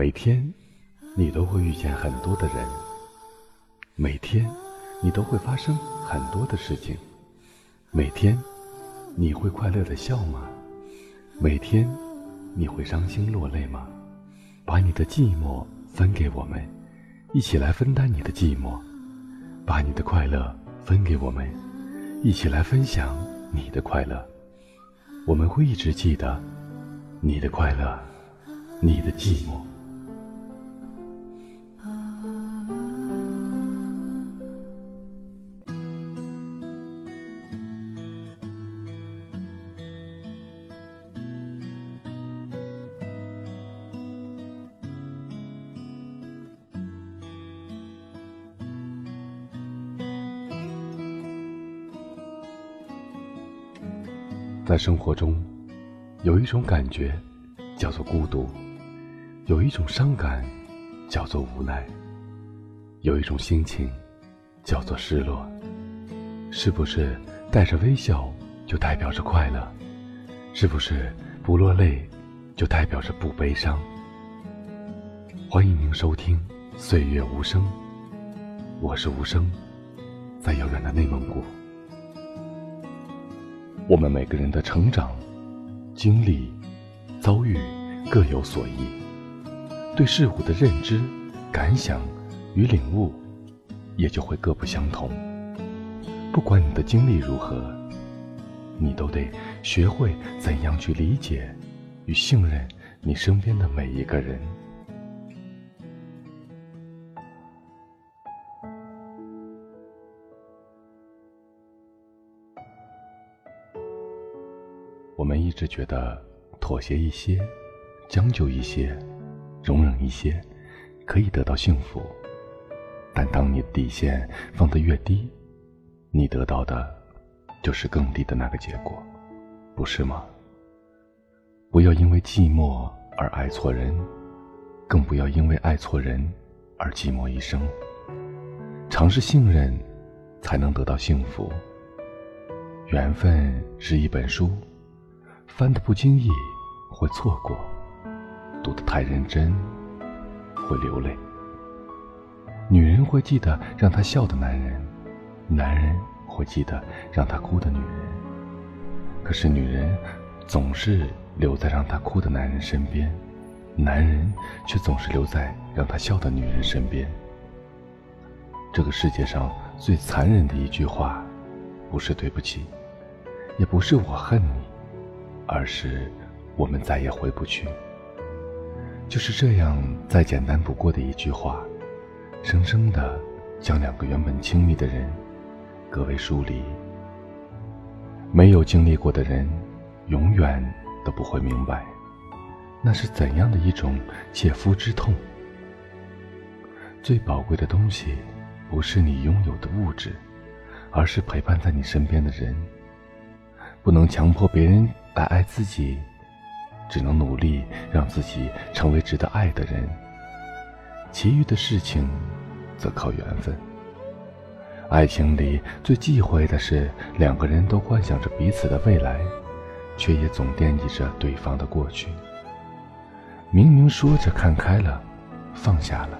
每天，你都会遇见很多的人；每天，你都会发生很多的事情；每天，你会快乐的笑吗？每天，你会伤心落泪吗？把你的寂寞分给我们，一起来分担你的寂寞；把你的快乐分给我们，一起来分享你的快乐。我们会一直记得你的快乐，你的寂寞。在生活中，有一种感觉叫做孤独，有一种伤感叫做无奈，有一种心情叫做失落。是不是带着微笑就代表着快乐？是不是不落泪就代表着不悲伤？欢迎您收听《岁月无声》，我是无声，在遥远的内蒙古。我们每个人的成长、经历、遭遇各有所异，对事物的认知、感想与领悟也就会各不相同。不管你的经历如何，你都得学会怎样去理解与信任你身边的每一个人。只觉得妥协一些、将就一些、容忍一些，可以得到幸福。但当你底线放得越低，你得到的就是更低的那个结果，不是吗？不要因为寂寞而爱错人，更不要因为爱错人而寂寞一生。尝试信任，才能得到幸福。缘分是一本书。翻的不经意会错过，读的太认真会流泪。女人会记得让她笑的男人，男人会记得让她哭的女人。可是女人总是留在让她哭的男人身边，男人却总是留在让他笑的女人身边。这个世界上最残忍的一句话，不是对不起，也不是我恨你。而是，我们再也回不去。就是这样，再简单不过的一句话，生生的将两个原本亲密的人隔为疏离。没有经历过的人，永远都不会明白，那是怎样的一种切肤之痛。最宝贵的东西，不是你拥有的物质，而是陪伴在你身边的人。不能强迫别人。来爱自己，只能努力让自己成为值得爱的人。其余的事情，则靠缘分。爱情里最忌讳的是两个人都幻想着彼此的未来，却也总惦记着对方的过去。明明说着看开了，放下了，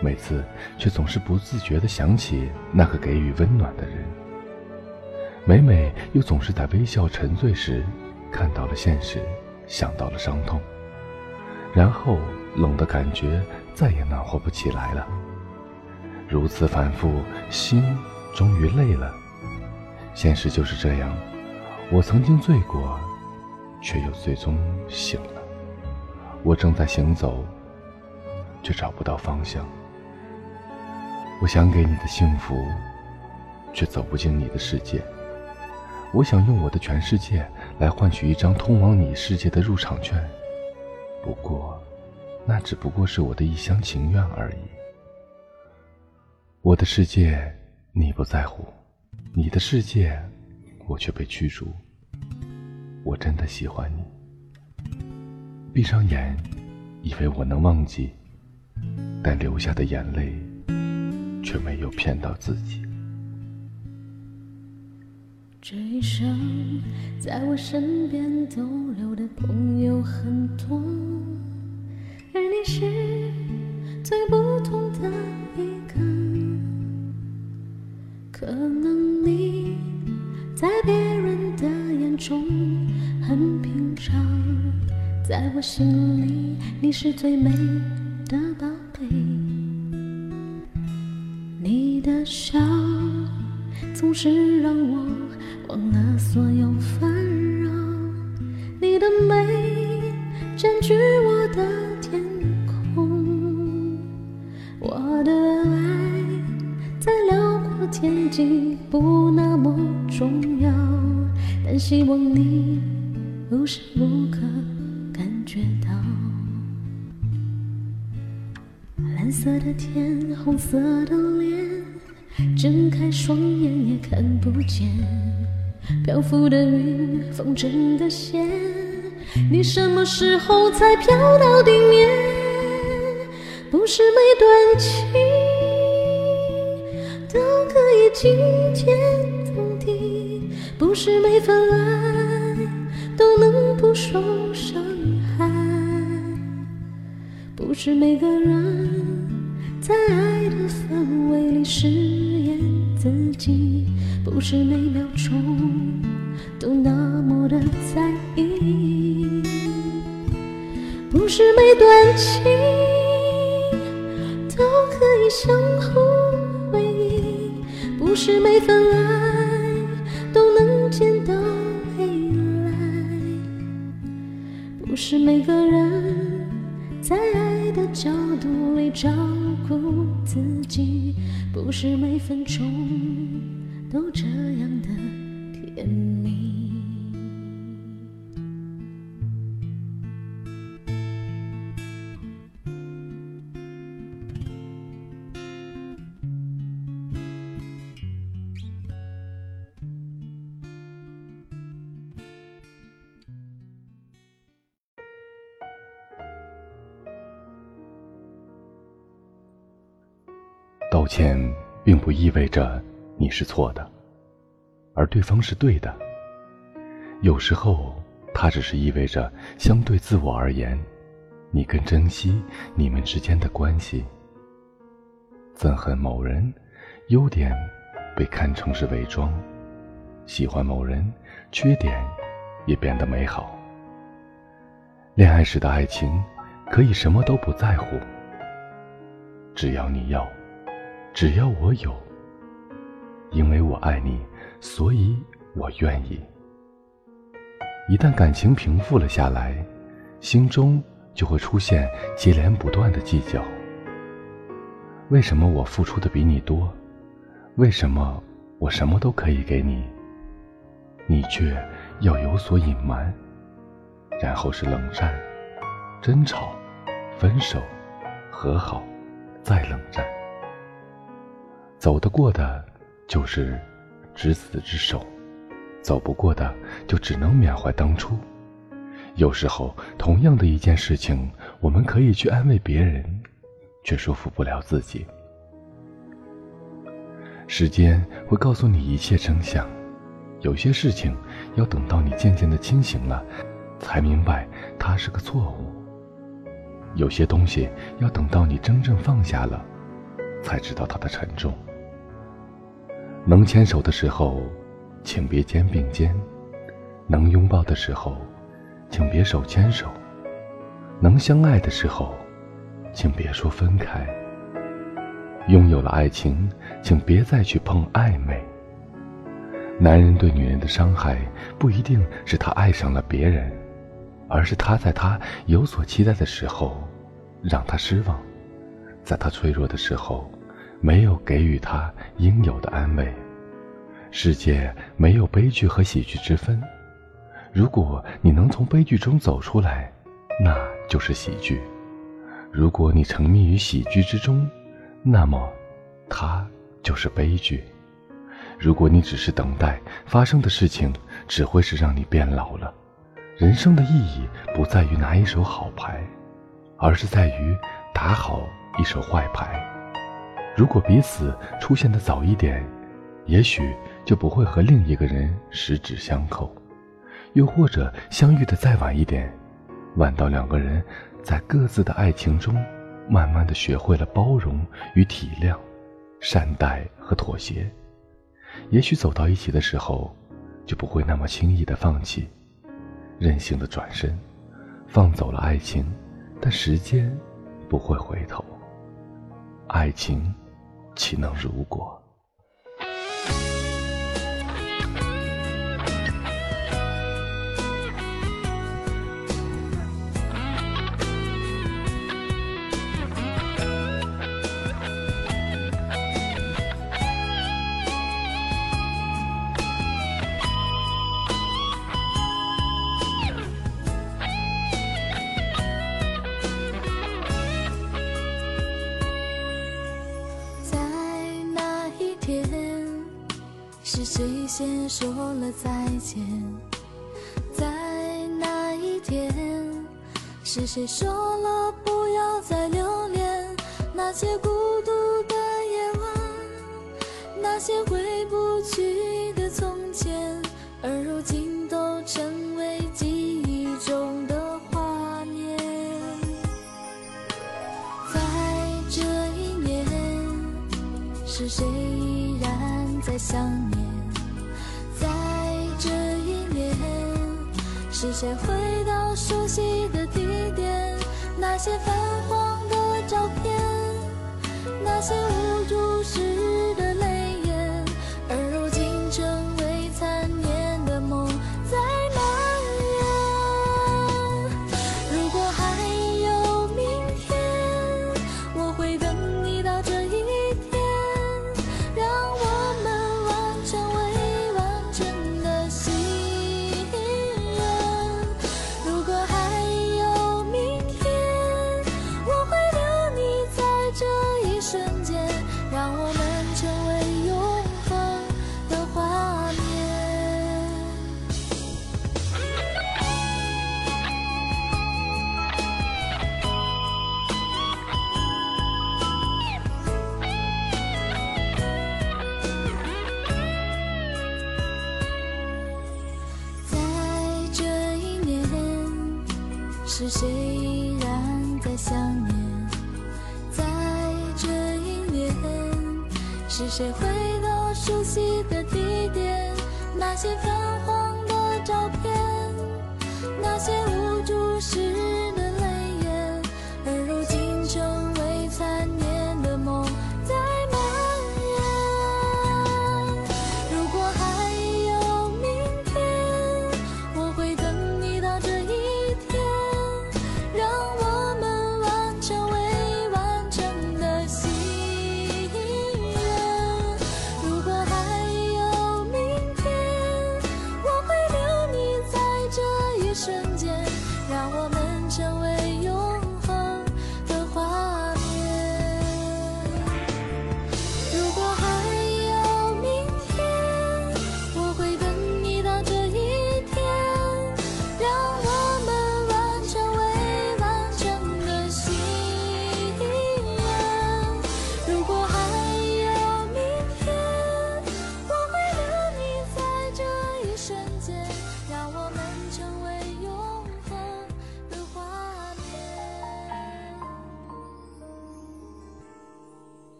每次却总是不自觉地想起那个给予温暖的人。每每又总是在微笑沉醉时，看到了现实，想到了伤痛，然后冷的感觉再也暖和不起来了。如此反复，心终于累了。现实就是这样，我曾经醉过，却又最终醒了。我正在行走，却找不到方向。我想给你的幸福，却走不进你的世界。我想用我的全世界来换取一张通往你世界的入场券，不过，那只不过是我的一厢情愿而已。我的世界你不在乎，你的世界我却被驱逐。我真的喜欢你。闭上眼，以为我能忘记，但流下的眼泪却没有骗到自己。这一生，在我身边逗留的朋友很多，而你是最不同的一个。可能你在别人的眼中很平常，在我心里你是最美的宝贝。你的笑总是让我忘了所有烦扰，你的美占据我的天空，我的爱在辽阔天际不那么重要，但希望你无时无刻感觉到。蓝色的天，红色的脸，睁开双眼也看不见。漂浮的云，风筝的线，你什么时候才飘到地面？不是每段情都可以惊天动地，不是每份爱都能不受伤害。不是每个人在爱的氛围里饰演自己，不是每秒钟都那么的在意，不是每段情都可以相互回忆，不是每份爱都能见到未来，不是每个人。在爱的角度里照顾自己，不是每分钟都这样的甜蜜。道歉并不意味着你是错的，而对方是对的。有时候，它只是意味着，相对自我而言，你更珍惜你们之间的关系。憎恨某人，优点被看成是伪装；喜欢某人，缺点也变得美好。恋爱时的爱情，可以什么都不在乎，只要你要。只要我有，因为我爱你，所以我愿意。一旦感情平复了下来，心中就会出现接连不断的计较。为什么我付出的比你多？为什么我什么都可以给你，你却要有所隐瞒？然后是冷战、争吵、分手、和好，再冷战。走得过的，就是执子之手；走不过的，就只能缅怀当初。有时候，同样的一件事情，我们可以去安慰别人，却说服不了自己。时间会告诉你一切真相，有些事情要等到你渐渐的清醒了，才明白它是个错误；有些东西要等到你真正放下了。才知道它的沉重。能牵手的时候，请别肩并肩；能拥抱的时候，请别手牵手；能相爱的时候，请别说分开。拥有了爱情，请别再去碰暧昧。男人对女人的伤害，不一定是他爱上了别人，而是他在他有所期待的时候，让他失望；在他脆弱的时候。没有给予他应有的安慰。世界没有悲剧和喜剧之分。如果你能从悲剧中走出来，那就是喜剧；如果你沉迷于喜剧之中，那么它就是悲剧。如果你只是等待发生的事情，只会是让你变老了。人生的意义不在于拿一手好牌，而是在于打好一手坏牌。如果彼此出现的早一点，也许就不会和另一个人十指相扣；又或者相遇的再晚一点，晚到两个人在各自的爱情中，慢慢的学会了包容与体谅，善待和妥协。也许走到一起的时候，就不会那么轻易的放弃，任性的转身，放走了爱情，但时间不会回头。爱情，岂能如果？天是谁先说了再见？在那一天，是谁说了不要再留恋？那些孤独的夜晚，那些回不想念在这一年？是谁回到熟悉的地点？那些泛黄的照片，那些无助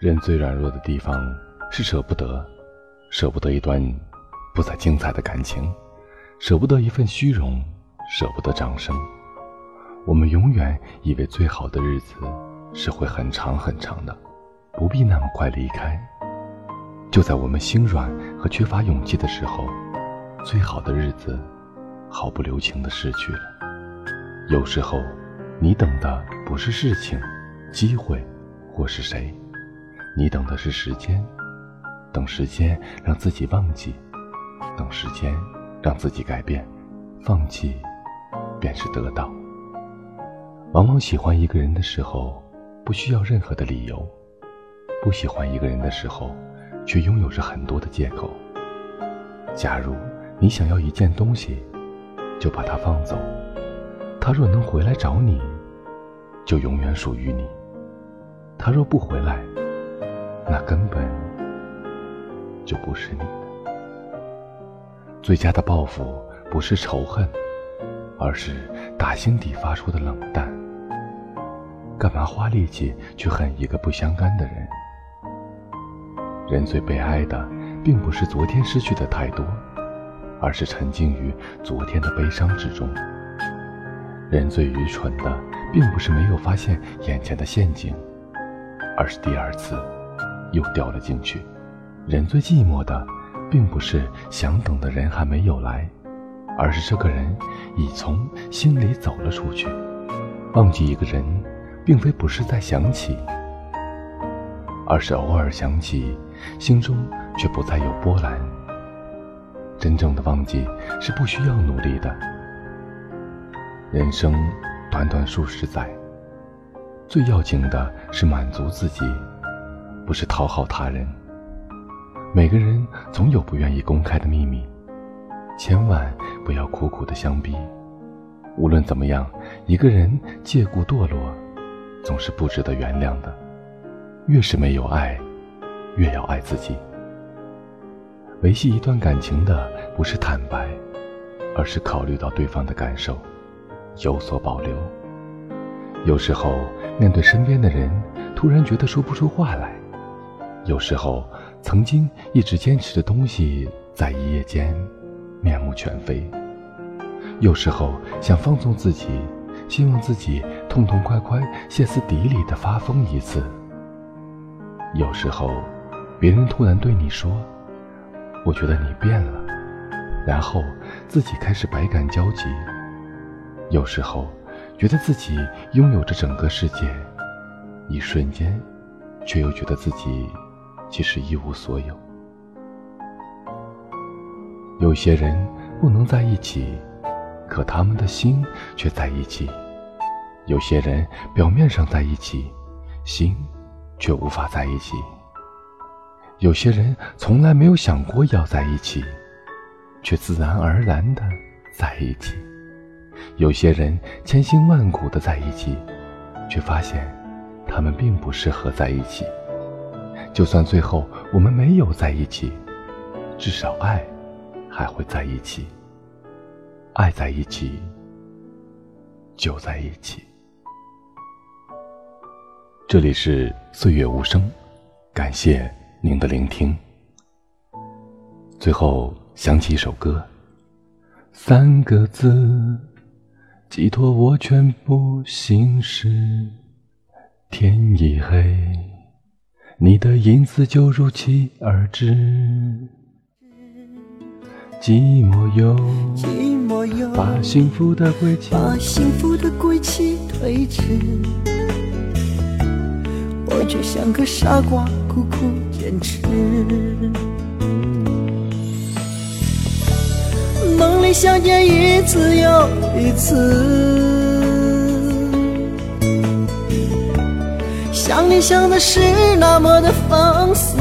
人最软弱的地方是舍不得，舍不得一段不再精彩的感情，舍不得一份虚荣，舍不得掌声。我们永远以为最好的日子是会很长很长的，不必那么快离开。就在我们心软和缺乏勇气的时候，最好的日子毫不留情地逝去了。有时候，你等的不是事情、机会，或是谁。你等的是时间，等时间让自己忘记，等时间让自己改变，放弃便是得到。往往喜欢一个人的时候，不需要任何的理由；不喜欢一个人的时候，却拥有着很多的借口。假如你想要一件东西，就把它放走，他若能回来找你，就永远属于你。他若不回来，那根本就不是你。最佳的报复不是仇恨，而是打心底发出的冷淡。干嘛花力气去恨一个不相干的人？人最悲哀的，并不是昨天失去的太多，而是沉浸于昨天的悲伤之中。人最愚蠢的，并不是没有发现眼前的陷阱，而是第二次又掉了进去。人最寂寞的，并不是想等的人还没有来，而是这个人已从心里走了出去。忘记一个人，并非不是在想起，而是偶尔想起，心中却不再有波澜。真正的忘记，是不需要努力的。人生短短数十载，最要紧的是满足自己，不是讨好他人。每个人总有不愿意公开的秘密，千万不要苦苦的相逼。无论怎么样，一个人借故堕落，总是不值得原谅的。越是没有爱，越要爱自己。维系一段感情的不是坦白，而是考虑到对方的感受。有所保留。有时候，面对身边的人，突然觉得说不出话来；有时候，曾经一直坚持的东西，在一夜间面目全非；有时候，想放纵自己，希望自己痛痛快快、歇斯底里的发疯一次；有时候，别人突然对你说：“我觉得你变了”，然后自己开始百感交集。有时候，觉得自己拥有着整个世界，一瞬间，却又觉得自己其实一无所有。有些人不能在一起，可他们的心却在一起；有些人表面上在一起，心却无法在一起；有些人从来没有想过要在一起，却自然而然的在一起。有些人千辛万苦的在一起，却发现他们并不适合在一起。就算最后我们没有在一起，至少爱还会在一起。爱在一起，就在一起。这里是岁月无声，感谢您的聆听。最后想起一首歌，三个字。寄托我全部心事。天已黑，你的影子就如期而至。寂寞又把幸福的归期把幸福的归期推迟。我却像个傻瓜，苦苦坚持。梦里相见一次又一次，想你想的是那么的放肆，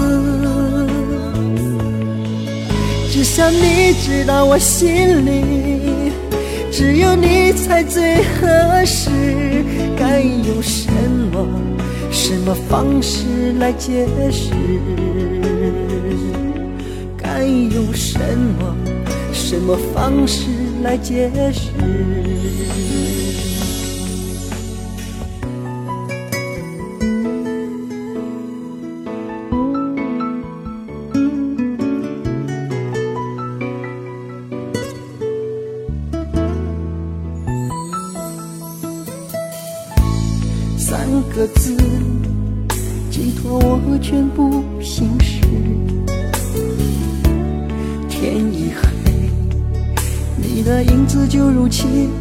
只想你知道我心里只有你才最合适。该用什么什么方式来解释？该用什么？什么方式来解释？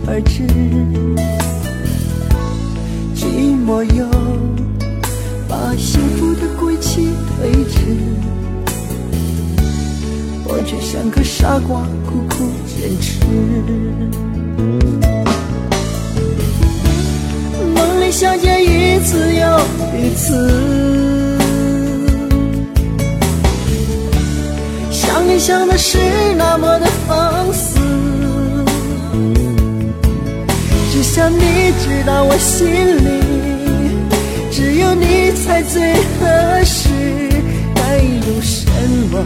而至，寂寞又把幸福的归期推迟，我却像个傻瓜苦苦坚持。梦里相见一次又一次，想你想的是那么的放肆。想你知道我心里只有你才最合适。该用什么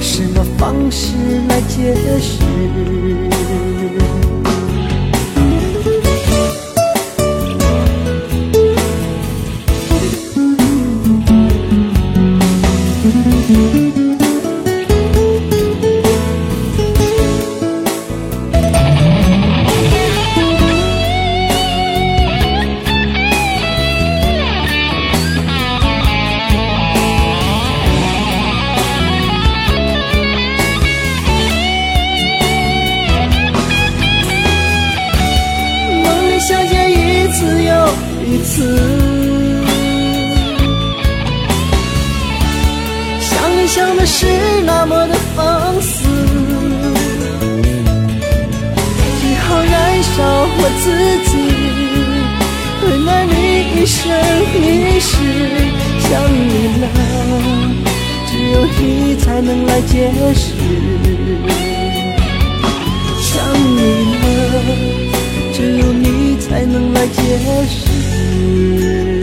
什么方式来解释？一次，想你想的是那么的放肆，只好燃烧我自己，为了你一生一世。想你了，只有你才能来解释。想你了。只有你才能来解释。you.